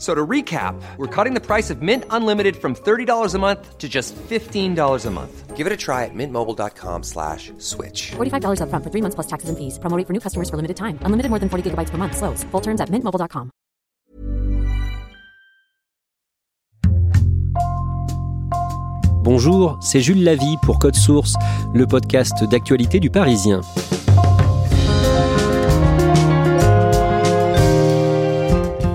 So to recap, we're cutting the price of Mint Unlimited from $30 a month to just $15 a month. Give it a try at mintmobile.com slash switch. $45 upfront for three months plus taxes and fees. Promo rate for new customers for limited time. Unlimited more than 40 gigabytes per month. Slows. Full terms at mintmobile.com. Bonjour, c'est Jules Lavie pour Code Source, le podcast d'actualité du Parisien.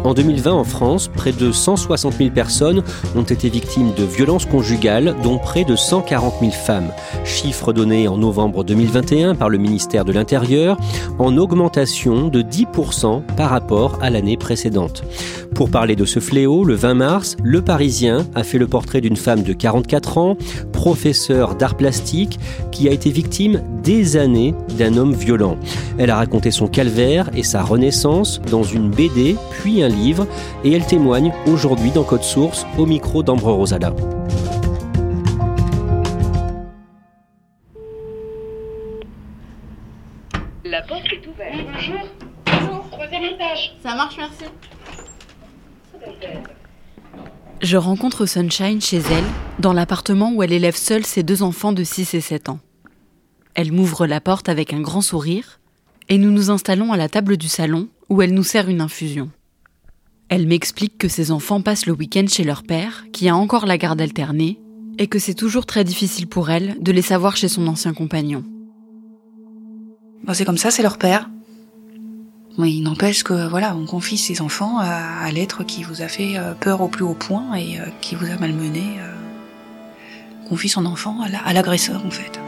En 2020, en France, près de 160 000 personnes ont été victimes de violences conjugales, dont près de 140 000 femmes. Chiffre donné en novembre 2021 par le ministère de l'Intérieur, en augmentation de 10% par rapport à l'année précédente. Pour parler de ce fléau, le 20 mars, Le Parisien a fait le portrait d'une femme de 44 ans, professeure d'art plastique, qui a été victime des années d'un homme violent. Elle a raconté son calvaire et sa renaissance dans une BD, puis un livre, et elle témoigne aujourd'hui dans Code Source au micro d'Ambre Rosala. La porte est ouverte. Bonjour. Bonjour. Troisième étage. Ça marche, merci. Je rencontre Sunshine chez elle, dans l'appartement où elle élève seule ses deux enfants de 6 et 7 ans. Elle m'ouvre la porte avec un grand sourire, et nous nous installons à la table du salon, où elle nous sert une infusion. Elle m'explique que ses enfants passent le week-end chez leur père, qui a encore la garde alternée, et que c'est toujours très difficile pour elle de les savoir chez son ancien compagnon. Bon, c'est comme ça, c'est leur père. Mais il n'empêche que voilà, on confie ses enfants à, à l'être qui vous a fait euh, peur au plus haut point et euh, qui vous a malmené. euh. On confie son enfant à l'agresseur en fait.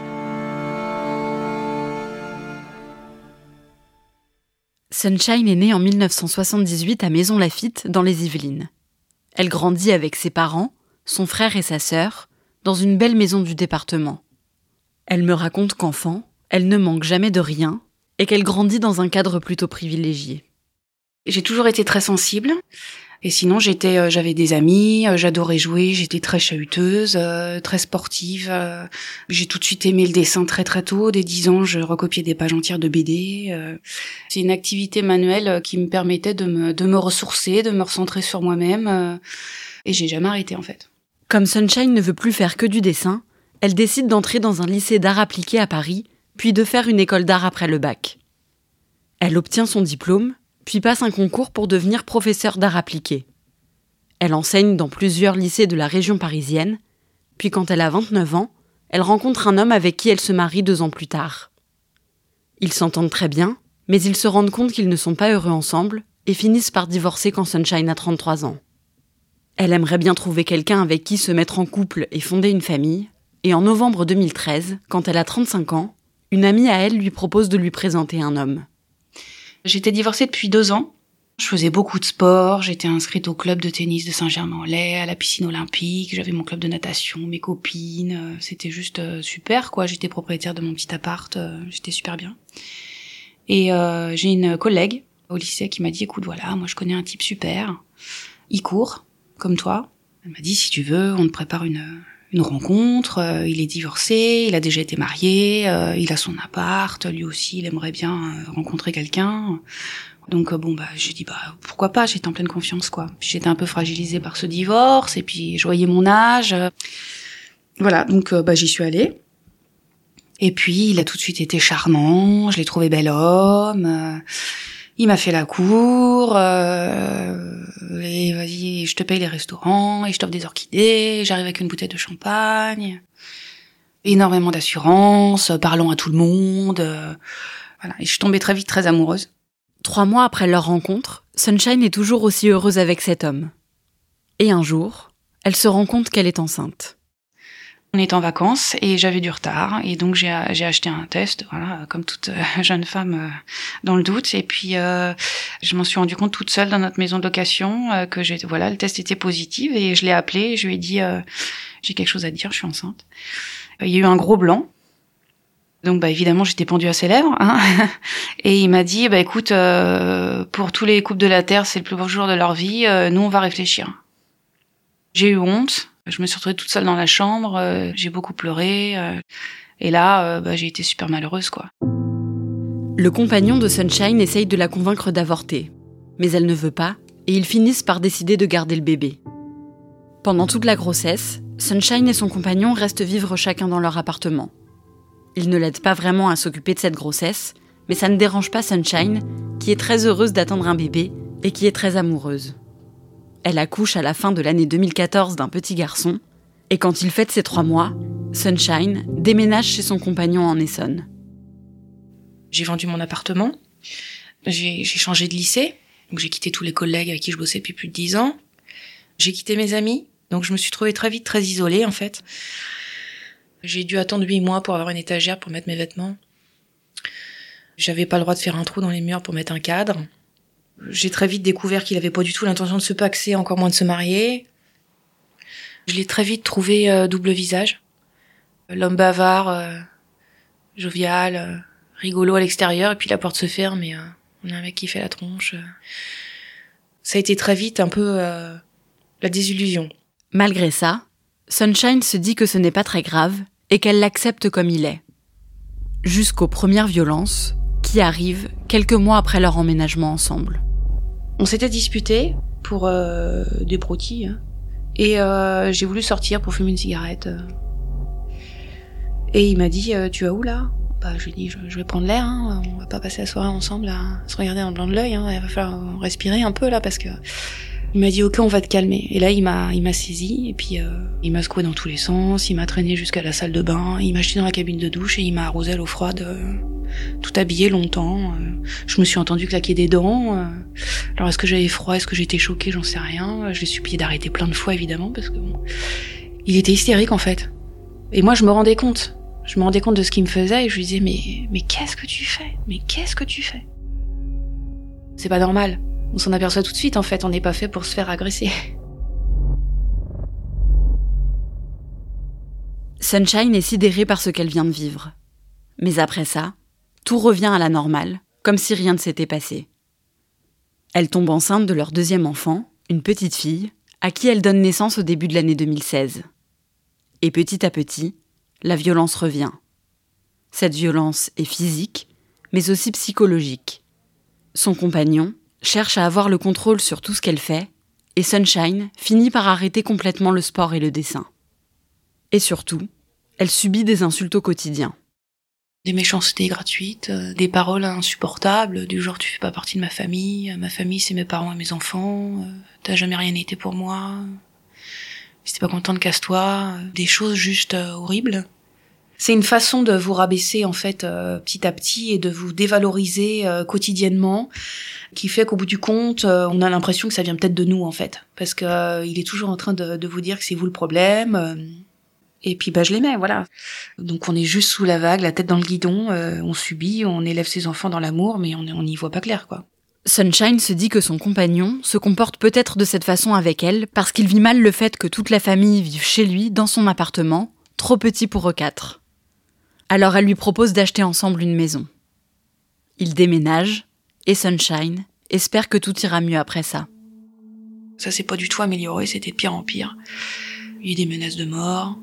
Sunshine est née en 1978 à Maison Lafitte, dans les Yvelines. Elle grandit avec ses parents, son frère et sa sœur, dans une belle maison du département. Elle me raconte qu'enfant, elle ne manque jamais de rien et qu'elle grandit dans un cadre plutôt privilégié. J'ai toujours été très sensible. Et sinon, j'étais, euh, j'avais des amis, euh, j'adorais jouer, j'étais très chahuteuse, euh, très sportive. euh, j'ai tout de suite aimé le dessin très très tôt. Dès 10 ans, je recopiais des pages entières de BD. C'est une activité manuelle qui me permettait de me, de me ressourcer, de me recentrer sur moi-même. et j'ai jamais arrêté en fait. Comme Sunshine ne veut plus faire que du dessin, elle décide d'entrer dans un lycée d'art appliqué à Paris, puis de faire une école d'art après le bac. Elle obtient son diplôme, puis passe un concours pour devenir professeure d'art appliqué. Elle enseigne dans plusieurs lycées de la région parisienne, puis quand elle a 29 ans, elle rencontre un homme avec qui elle se marie deux ans plus tard. Ils s'entendent très bien, mais ils se rendent compte qu'ils ne sont pas heureux ensemble et finissent par divorcer quand Sunshine a 33 ans. Elle aimerait bien trouver quelqu'un avec qui se mettre en couple et fonder une famille, et en novembre 2013, quand elle a 35 ans, une amie à elle lui propose de lui présenter un homme. J'étais divorcée depuis deux ans. Je faisais beaucoup de sport. J'étais inscrite au club de tennis de Saint-Germain-en-Laye, à la piscine olympique. J'avais mon club de natation, mes copines. euh, C'était juste euh, super, quoi. J'étais propriétaire de mon petit appart. euh, J'étais super bien. Et j'ai une collègue au lycée qui m'a dit, écoute, voilà, moi je connais un type super. Il court, comme toi. Elle m'a dit, si tu veux, on te prépare une, une rencontre. euh, il est divorcé, il a déjà été marié, euh, il a son appart. Lui aussi, il aimerait bien euh, rencontrer quelqu'un. Donc euh, bon bah j'ai dit bah pourquoi pas, j'étais en pleine confiance quoi. J'étais un peu fragilisée par ce divorce et puis je voyais mon âge. Voilà, donc euh, bah j'y suis allée. Et puis il a tout de suite été charmant, je l'ai trouvé bel homme. Il m'a fait la cour, euh, et vas-y, je te paye les restaurants, et je t'offre des orchidées, j'arrive avec une bouteille de champagne, énormément d'assurance, euh, parlons à tout le monde, euh, voilà. Et je suis tombée très vite très amoureuse. Trois mois après leur rencontre, Sunshine est toujours aussi heureuse avec cet homme. Et un jour, elle se rend compte qu'elle est enceinte. On est en vacances et j'avais du retard et donc j'ai acheté un test, voilà, comme toute euh, jeune femme euh, dans le doute. Et puis euh, je m'en suis rendu compte toute seule dans notre maison de location que j'ai, voilà, le test était positif et je l'ai appelé. je lui ai dit j'ai quelque chose à dire, je suis enceinte. Il y a eu un gros blanc. Donc bah évidemment j'étais pendue à ses lèvres hein et il m'a dit bah écoute pour tous les couples de la terre c'est le plus beau jour de leur vie nous on va réfléchir. J'ai eu honte je me suis retrouvée toute seule dans la chambre, euh, j'ai beaucoup pleuré, euh, et là, euh, bah, j'ai été super malheureuse, quoi. Le compagnon de Sunshine essaye de la convaincre d'avorter, mais elle ne veut pas, et ils finissent par décider de garder le bébé. Pendant toute la grossesse, Sunshine et son compagnon restent vivre chacun dans leur appartement. Ils ne l'aident pas vraiment à s'occuper de cette grossesse, mais ça ne dérange pas Sunshine, qui est très heureuse d'attendre un bébé et qui est très amoureuse. Elle accouche à la fin de l'année 2014 d'un petit garçon, et quand il fête ses trois mois, Sunshine déménage chez son compagnon en Essonne. J'ai vendu mon appartement, j'ai changé de lycée, donc j'ai quitté tous les collègues avec qui je bossais depuis plus de dix ans, j'ai quitté mes amis, donc je me suis trouvée très vite très isolée en fait. J'ai dû attendre huit mois pour avoir une étagère pour mettre mes vêtements. J'avais pas le droit de faire un trou dans les murs pour mettre un cadre. J'ai très vite découvert qu'il avait pas du tout l'intention de se paxer, encore moins de se marier. Je l'ai très vite trouvé euh, double visage. L'homme bavard, euh, jovial, euh, rigolo à l'extérieur, et puis la porte se ferme et on a un mec qui fait la tronche. Ça a été très vite un peu la désillusion. Malgré ça, Sunshine se dit que ce n'est pas très grave et qu'elle l'accepte comme il est. Jusqu'aux premières violences qui arrivent quelques mois après leur emménagement ensemble. On s'était disputé pour euh, des broutilles. Hein. Et euh, j'ai voulu sortir pour fumer une cigarette. Euh. Et il m'a dit Tu vas où là? Bah, Je lui ai dit Je, vais prendre l'air. Hein. On va pas passer la soirée ensemble à se regarder dans le blanc de l'œil. Hein. Il va falloir respirer un peu là parce que il m'a dit ok on va te calmer et là il m'a il m'a saisi et puis euh, il m'a secoué dans tous les sens, il m'a traîné jusqu'à la salle de bain, il m'a jeté dans la cabine de douche et il m'a arrosé à l'eau froide, euh, tout habillé longtemps. Euh. je me suis entendu claquer des dents. alors est-ce que j'avais froid, est-ce que j'étais choquée, j'en sais rien. Je l'ai supplié d'arrêter plein de fois évidemment parce que bon, il était hystérique en fait. Et moi je me rendais compte, je me rendais compte de ce qu'il me faisait et je lui disais mais mais qu'est-ce que tu fais, mais qu'est-ce que tu fais? C'est pas normal. On s'en aperçoit tout de suite, en fait, on n'est pas fait pour se faire agresser. Sunshine est sidérée par ce qu'elle vient de vivre. Mais après ça, tout revient à la normale, comme si rien ne s'était passé. Elle tombe enceinte de leur deuxième enfant, une petite fille, à qui elle donne naissance au début de l'année 2016. Et petit à petit, la violence revient. Cette violence est physique, mais aussi psychologique. Son compagnon, cherche à avoir le contrôle sur tout ce qu'elle fait, et Sunshine finit par arrêter complètement le sport et le dessin. Et surtout, elle subit des insultes au quotidien. Des méchancetés gratuites, euh, des paroles insupportables, du genre tu fais pas partie de ma famille, ma famille c'est mes parents et mes enfants, euh, t'as jamais rien été pour moi, si t'es pas contente casse-toi, euh, des choses juste horribles. C'est une façon de vous rabaisser en fait petit à petit et de vous dévaloriser quotidiennement qui fait qu'au bout du compte, euh, on a l'impression que ça vient peut-être de nous en fait, parce que euh, il est toujours en train de, vous dire que c'est vous le problème. Euh, et puis bah je l'aimais, voilà. Donc on est juste sous la vague, la tête dans le guidon, on subit, on élève ses enfants dans l'amour, mais on n'y voit pas clair quoi. Sunshine se dit que son compagnon se comporte peut-être de cette façon avec elle parce qu'il vit mal le fait que toute la famille vive chez lui, dans son appartement, trop petit pour eux quatre. Alors elle lui propose d'acheter ensemble une maison. Ils déménagent, et Sunshine espère que tout ira mieux après ça. Ça s'est pas du tout amélioré, c'était de pire en pire. Il y a des menaces de mort.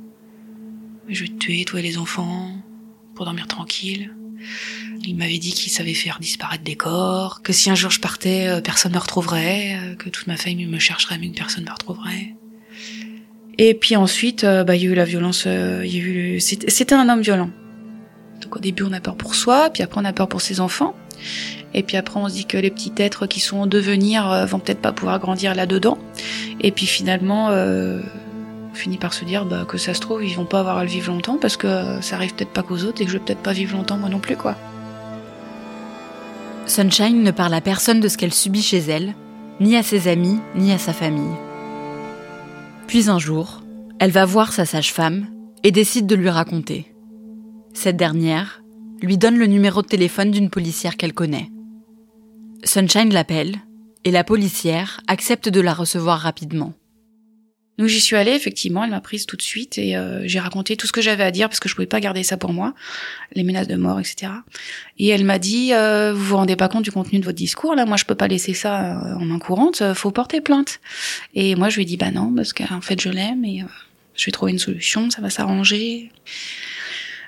Je vais te tuer, toi et les enfants, pour dormir tranquille. Il m'avait dit qu'il savait faire disparaître des corps, que si un jour je partais, euh, personne ne me retrouverait, euh, que toute ma famille me chercherait mais que personne ne me retrouverait. Et puis ensuite, euh, bah, il y a eu la violence, il y a eu, c'était un homme violent. Donc au début on a peur pour soi, puis après on a peur pour ses enfants. Et puis après, on se dit que les petits êtres qui sont en devenir euh, vont peut-être pas pouvoir grandir là-dedans. Et puis finalement, euh, on finit par se dire bah, que ça se trouve, ils vont pas avoir à le vivre longtemps parce que ça arrive peut-être pas qu'aux autres et que je vais peut-être pas vivre longtemps moi non plus, quoi. Sunshine ne parle à personne de ce qu'elle subit chez elle, ni à ses amis, ni à sa famille. Puis un jour, elle va voir sa sage-femme et décide de lui raconter. Cette dernière lui donne le numéro de téléphone d'une policière qu'elle connaît. Sunshine l'appelle et la policière accepte de la recevoir rapidement. Donc j'y suis allée, effectivement, elle m'a prise tout de suite et euh, j'ai raconté tout ce que j'avais à dire parce que je pouvais pas garder ça pour moi, les menaces de mort, etc. Et elle m'a dit, euh, vous vous rendez pas compte du contenu de votre discours, là, moi je peux pas laisser ça euh, en main courante, faut porter plainte. Et moi je lui ai dit, bah non, parce qu'en fait je l'aime et je vais trouver une solution, ça va s'arranger.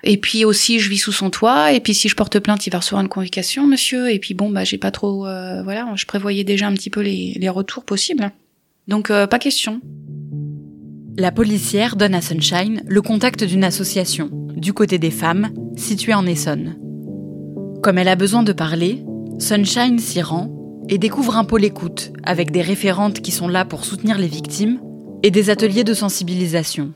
Et puis aussi, je vis sous son toit. Et puis si je porte plainte, il va recevoir une convocation, monsieur. Et puis bon, bah j'ai pas trop, voilà, je prévoyais déjà un petit peu les, retours possibles. Donc pas question. La policière donne à Sunshine le contact d'une association, du côté des femmes, située en Essonne. Comme elle a besoin de parler, Sunshine s'y rend et découvre un pôle écoute, avec des référentes qui sont là pour soutenir les victimes et des ateliers de sensibilisation.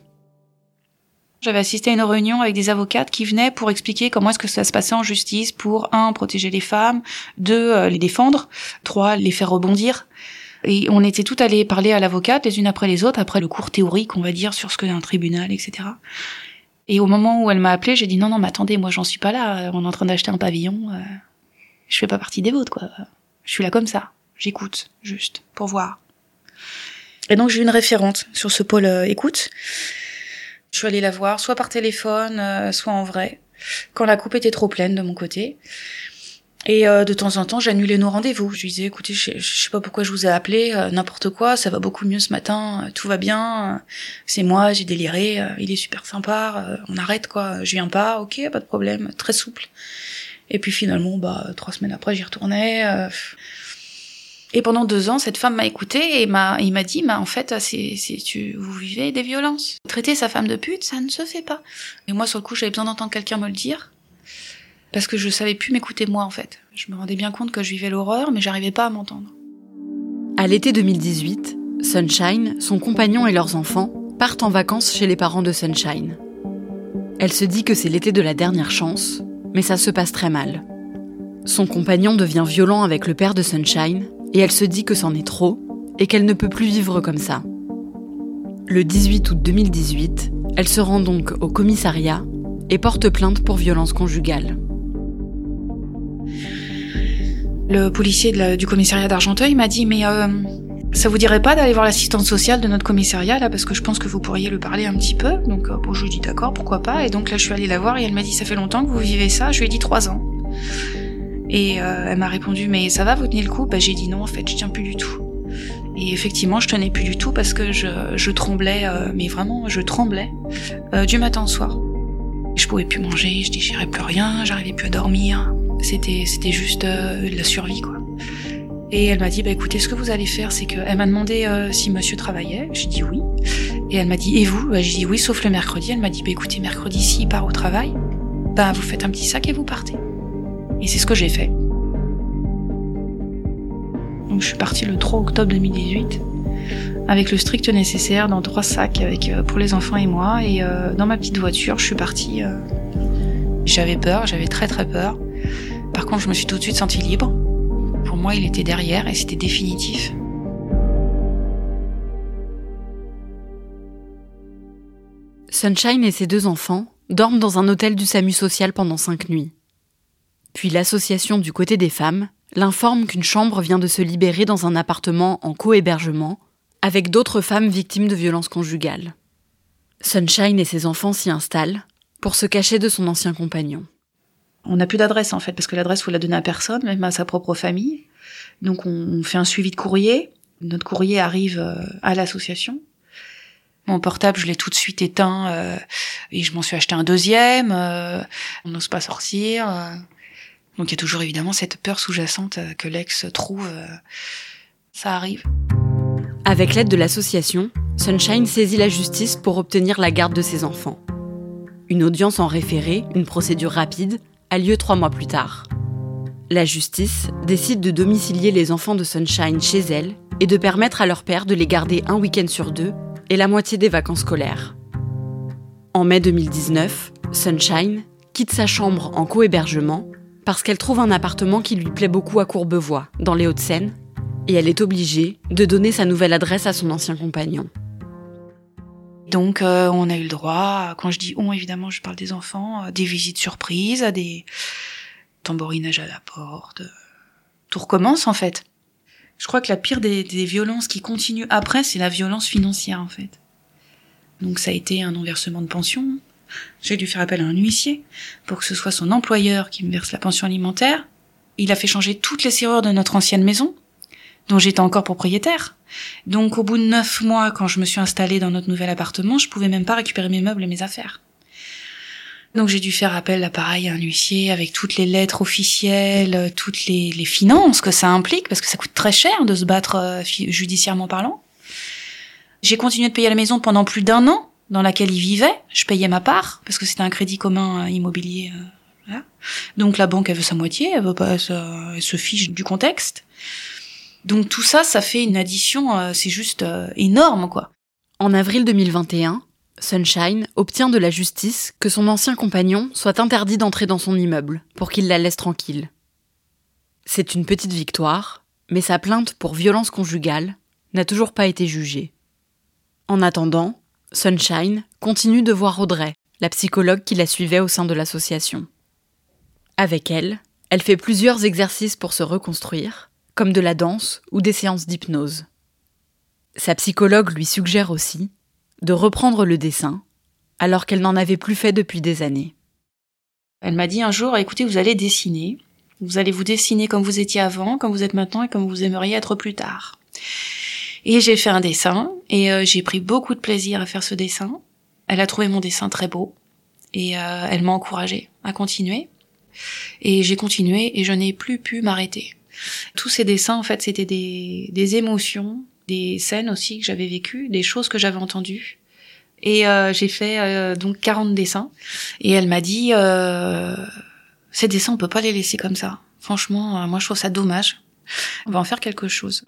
J'avais assisté à une réunion avec des avocates qui venaient pour expliquer comment est-ce que ça se passait en justice pour, un, protéger les femmes, deux, euh, les défendre, trois, les faire rebondir. Et on était tout allés parler à l'avocate les unes après les autres, après le cours théorique, on va dire, sur ce qu'est un tribunal, etc. Et au moment où elle m'a appelé, j'ai dit non, non, mais attendez, moi j'en suis pas là, on est en train d'acheter un pavillon, euh, je fais pas partie des vôtres, quoi. Je suis là comme ça, j'écoute, juste, pour voir. Et donc j'ai eu une référente sur ce pôle euh, écoute. Je suis allée la voir, soit par téléphone, euh, soit en vrai, quand la coupe était trop pleine de mon côté. Et euh, de temps en temps, j'annulais nos rendez-vous. Je disais, écoutez, je, je, sais pas pourquoi je vous ai appelé, euh, n'importe quoi, ça va beaucoup mieux ce matin, tout va bien, c'est moi, j'ai déliré, il est super sympa, on arrête quoi, je viens pas, ok, pas de problème, très souple. Et puis finalement, bah trois semaines après, j'y retournais. Et pendant deux ans, cette femme m'a écouté et m'a, il m'a dit, bah, en fait, c'est, c'est, tu, vous vivez des violences. Traiter sa femme de pute, ça ne se fait pas. Et moi, sur le coup, j'avais besoin d'entendre quelqu'un me le dire parce que je savais plus m'écouter moi en fait. Je me rendais bien compte que je vivais l'horreur, mais j'arrivais pas à m'entendre. À l'été 2018, Sunshine, son compagnon et leurs enfants partent en vacances chez les parents de Sunshine. Elle se dit que c'est l'été de la dernière chance, mais ça se passe très mal. Son compagnon devient violent avec le père de Sunshine et elle se dit que c'en est trop et qu'elle ne peut plus vivre comme ça. Le 18 août 2018, elle se rend donc au commissariat et porte plainte pour violence conjugale. Le policier du commissariat d'Argenteuil m'a dit mais euh, ça vous dirait pas d'aller voir l'assistante sociale de notre commissariat là parce que je pense que vous pourriez le parler un petit peu. Donc euh, je lui dit d'accord pourquoi pas et donc là je suis allée la voir et elle m'a dit ça fait longtemps que vous vivez ça. Je lui ai dit trois ans. Et euh, elle m'a répondu mais ça va vous tenez le coup? Bah j'ai dit non en fait je tiens plus du tout. Et effectivement je tenais plus du tout parce que je, je tremblais mais vraiment je tremblais du matin au soir. Je pouvais plus manger, je digérais plus rien, j'arrivais plus à dormir. C'était, c'était juste euh, de la survie, quoi. Et elle m'a dit, bah écoutez, ce que vous allez faire, c'est que elle m'a demandé euh, si monsieur travaillait. J'ai dit oui. Et elle m'a dit, et vous? Bah, J'ai dit oui, sauf le mercredi. Elle m'a dit, bah écoutez, mercredi, s'il part au travail, bah vous faites un petit sac et vous partez. Et c'est ce que j'ai fait. Donc je suis partie le 3 octobre 2018 avec le strict nécessaire dans trois sacs avec euh, pour les enfants et moi et dans ma petite voiture je suis partie j'avais peur j'avais très très peur par contre, je me suis tout de suite sentie libre. Pour moi, il était derrière et c'était définitif. Sunshine et ses deux enfants dorment dans un hôtel du SAMU social pendant cinq nuits. Puis l'association du côté des femmes l'informe qu'une chambre vient de se libérer dans un appartement en co-hébergement avec d'autres femmes victimes de violences conjugales. Sunshine et ses enfants s'y installent pour se cacher de son ancien compagnon. On n'a plus d'adresse en fait, parce que l'adresse faut la donner à personne, même à sa propre famille. Donc on, fait un suivi de courrier. Notre courrier arrive euh, à l'association. Mon portable, je l'ai tout de suite éteint euh, et je m'en suis acheté un deuxième. Euh, on n'ose pas sortir. Donc il y a toujours évidemment cette peur sous-jacente que l'ex trouve. ça arrive. Avec l'aide de l'association, Sunshine saisit la justice pour obtenir la garde de ses enfants. Une audience en référé, une procédure rapide, a lieu trois mois plus tard. La justice décide de domicilier les enfants de Sunshine chez elle et de permettre à leur père de les garder un week-end sur deux et la moitié des vacances scolaires. En mai 2019, Sunshine quitte sa chambre en cohébergement parce qu'elle trouve un appartement qui lui plaît beaucoup à Courbevoie, dans les Hauts-de-Seine, et elle est obligée de donner sa nouvelle adresse à son ancien compagnon. Donc euh, on a eu le droit, quand je dis on évidemment je parle des enfants, euh, des visites surprises, des tambourinages à la porte. Tout recommence en fait. Je crois que la pire des, des violences qui continuent après, c'est la violence financière en fait. Donc ça a été un non-versement de pension. J'ai dû faire appel à un huissier pour que ce soit son employeur qui me verse la pension alimentaire. Il a fait changer toutes les serrures de notre ancienne maison dont j'étais encore propriétaire. Donc au bout de neuf mois, quand je me suis installée dans notre nouvel appartement, je pouvais même pas récupérer mes meubles et mes affaires. Donc j'ai dû faire appel à pareil à un huissier avec toutes les lettres officielles, toutes les, les, finances que ça implique, parce que ça coûte très cher de se battre euh, judiciairement parlant. J'ai continué de payer la maison pendant plus d'un an dans laquelle il vivait. Je payais ma part, parce que c'était un crédit commun euh, immobilier. Euh, voilà. Donc la banque, elle veut sa moitié, elle veut pas, elle se fiche du contexte. Donc tout ça, ça fait une addition, euh, c'est juste énorme, quoi. En avril 2021, Sunshine obtient de la justice que son ancien compagnon soit interdit d'entrer dans son immeuble pour qu'il la laisse tranquille. C'est une petite victoire, mais sa plainte pour violence conjugale n'a toujours pas été jugée. En attendant, Sunshine continue de voir Audrey, la psychologue qui la suivait au sein de l'association. Avec elle, elle fait plusieurs exercices pour se reconstruire, comme de la danse ou des séances d'hypnose. Sa psychologue lui suggère aussi de reprendre le dessin, alors qu'elle n'en avait plus fait depuis des années. Elle m'a dit un jour, écoutez, vous allez dessiner, vous allez vous dessiner comme vous étiez avant, comme vous êtes maintenant et comme vous aimeriez être plus tard. Et j'ai fait un dessin, et euh, j'ai pris beaucoup de plaisir à faire ce dessin. Elle a trouvé mon dessin très beau, et euh, elle m'a encouragée à continuer. Et j'ai continué, et je n'ai plus pu m'arrêter. Tous ces dessins, en fait, c'était des, des émotions, des scènes aussi que j'avais vécues, des choses que j'avais entendues. Et euh, j'ai fait euh, donc 40 dessins. Et elle m'a dit, euh, ces dessins, on peut pas les laisser comme ça. Franchement, euh, moi, je trouve ça dommage. On va en faire quelque chose.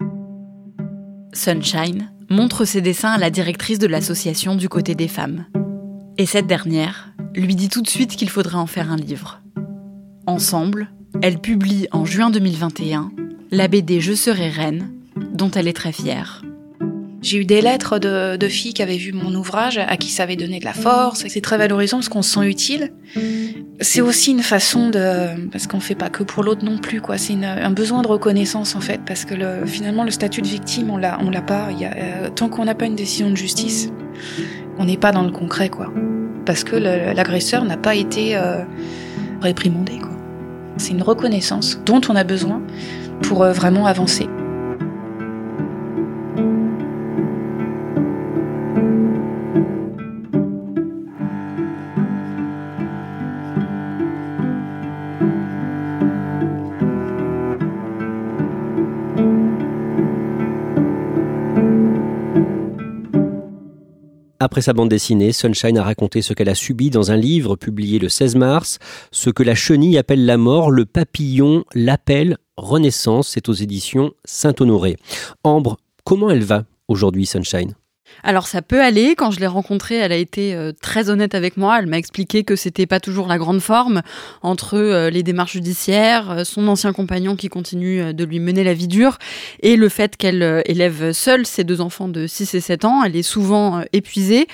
Sunshine montre ses dessins à la directrice de l'association du côté des femmes. Et cette dernière lui dit tout de suite qu'il faudrait en faire un livre. Ensemble, elle publie en juin 2021 la BD Je serai reine, dont elle est très fière. J'ai eu des lettres de, de, filles qui avaient vu mon ouvrage, à qui ça avait donné de la force. C'est très valorisant parce qu'on se sent utile. C'est aussi une façon de, parce qu'on fait pas que pour l'autre non plus, quoi. C'est un besoin de reconnaissance en fait, parce que le, finalement le statut de victime, on l'a, on l'a pas. Euh, tant qu'on n'a pas une décision de justice, on n'est pas dans le concret, quoi. Parce que l'agresseur n'a pas été euh, réprimandé, quoi. C'est une reconnaissance dont on a besoin pour euh, vraiment avancer. Après sa bande dessinée, Sunshine a raconté ce qu'elle a subi dans un livre publié le 16 mars, ce que la chenille appelle la mort, le papillon l'appelle Renaissance, c'est aux éditions Saint-Honoré. Ambre, comment elle va aujourd'hui, Sunshine? Alors ça peut aller. Quand je l'ai rencontrée, elle a été euh, très honnête avec moi. Elle m'a expliqué que c'était pas toujours la grande forme entre euh, les démarches judiciaires, euh, son ancien compagnon qui continue de lui mener la vie dure et le fait qu'elle élève seule ses deux enfants de 6 et 7 ans. Elle est souvent épuisée,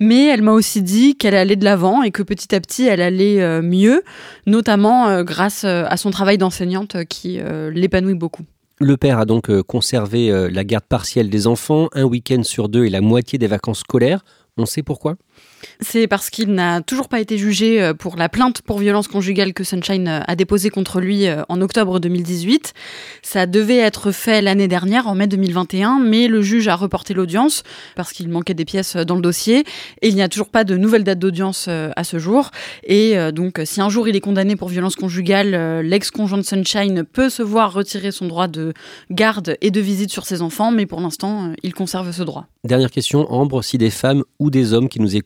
mais elle m'a aussi dit qu'elle allait de l'avant et que petit à petit elle allait mieux, notamment grâce à son travail d'enseignante qui l'épanouit beaucoup. Le père a donc euh, conservé euh, la garde partielle des enfants, un week-end sur deux et la moitié des vacances scolaires. On sait pourquoi? C'est parce qu'il n'a toujours pas été jugé euh, pour la plainte pour violence conjugale que Sunshine euh, a déposée contre lui euh, en octobre 2018. Ça devait être fait l'année dernière, en mai 2021, mais le juge a reporté l'audience parce qu'il manquait des pièces dans le dossier et il n'y a toujours pas de nouvelle date d'audience à ce jour. Et donc, si un jour il est condamné pour violence conjugale, l'ex-conjoint de Sunshine peut se voir retirer son droit de garde et de visite sur ses enfants, mais pour l'instant, il conserve ce droit. Dernière question, Ambre, si des femmes ou des hommes qui nous écoutent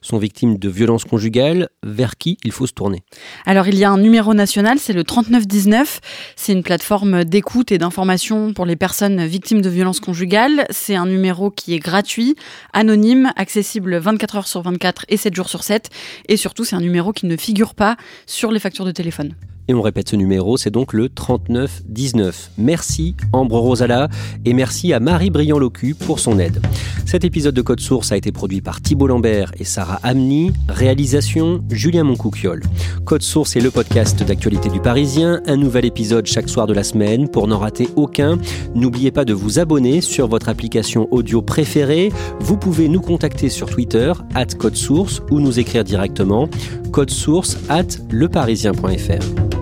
sont victimes de violences conjugales, vers qui il faut se tourner? Alors il y a un numéro national, c'est le 3919. C'est une plateforme d'écoute et d'information pour les personnes victimes de violences conjugales. C'est un numéro qui est gratuit, anonyme, accessible 24 heures sur 24 et 7 jours sur 7. Et surtout, c'est un numéro qui ne figure pas sur les factures de téléphone. Et on répète ce numéro, c'est donc le 3919. Merci Ambre Rosala et merci à Marie Briand-Locu pour son aide. Cet épisode de Code Source a été produit par Thibault Lambert et Sarah Amni. Réalisation Julien Moncouquiole. Code Source est le podcast d'actualité du Parisien. Un nouvel épisode chaque soir de la semaine. Pour n'en rater aucun, n'oubliez pas de vous abonner sur votre application audio préférée. Vous pouvez nous contacter sur Twitter, at Code Source, ou nous écrire directement code source at leparisien.fr.